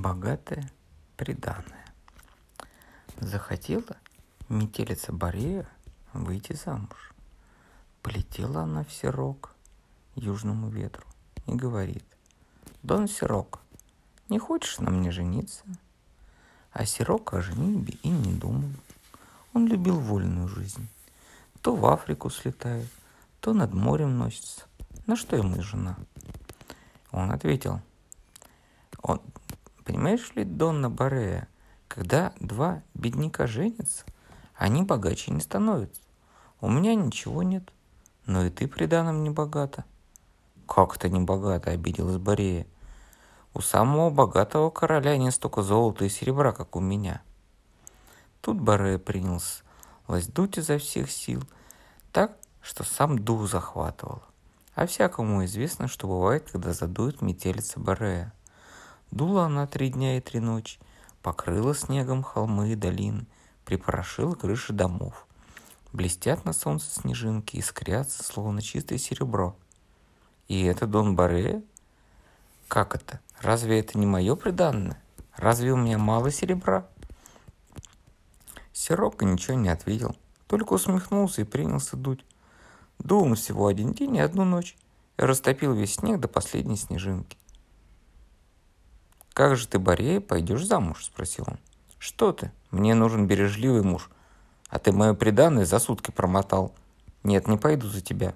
богатое приданное. Захотела метелица Борея выйти замуж. Полетела она в Сирок, южному ветру, и говорит, «Дон Сирок, не хочешь на мне жениться?» А Сирок о женитьбе и не думал. Он любил вольную жизнь. То в Африку слетает, то над морем носится. На что ему жена? Он ответил, он, понимаешь ли, Донна Барея, когда два бедняка женятся, они богаче не становятся. У меня ничего нет, но и ты при данном не богата. Как это не богата, обиделась Борея. У самого богатого короля не столько золота и серебра, как у меня. Тут Борея принялся дуть изо всех сил, так, что сам дух захватывал. А всякому известно, что бывает, когда задует метелица Борея. Дула она три дня и три ночи, покрыла снегом холмы и долины, припорошила крыши домов. Блестят на солнце снежинки, искрятся, словно чистое серебро. И это Дон Баре? Как это? Разве это не мое преданное? Разве у меня мало серебра? Сирока ничего не ответил, только усмехнулся и принялся дуть. Дул он всего один день и одну ночь и растопил весь снег до последней снежинки. «Как же ты, Борея, пойдешь замуж?» – спросил он. «Что ты? Мне нужен бережливый муж. А ты мое преданное за сутки промотал. Нет, не пойду за тебя».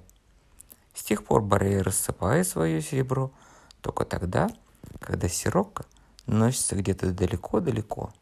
С тех пор Борея рассыпает свое серебро только тогда, когда сирока носится где-то далеко-далеко –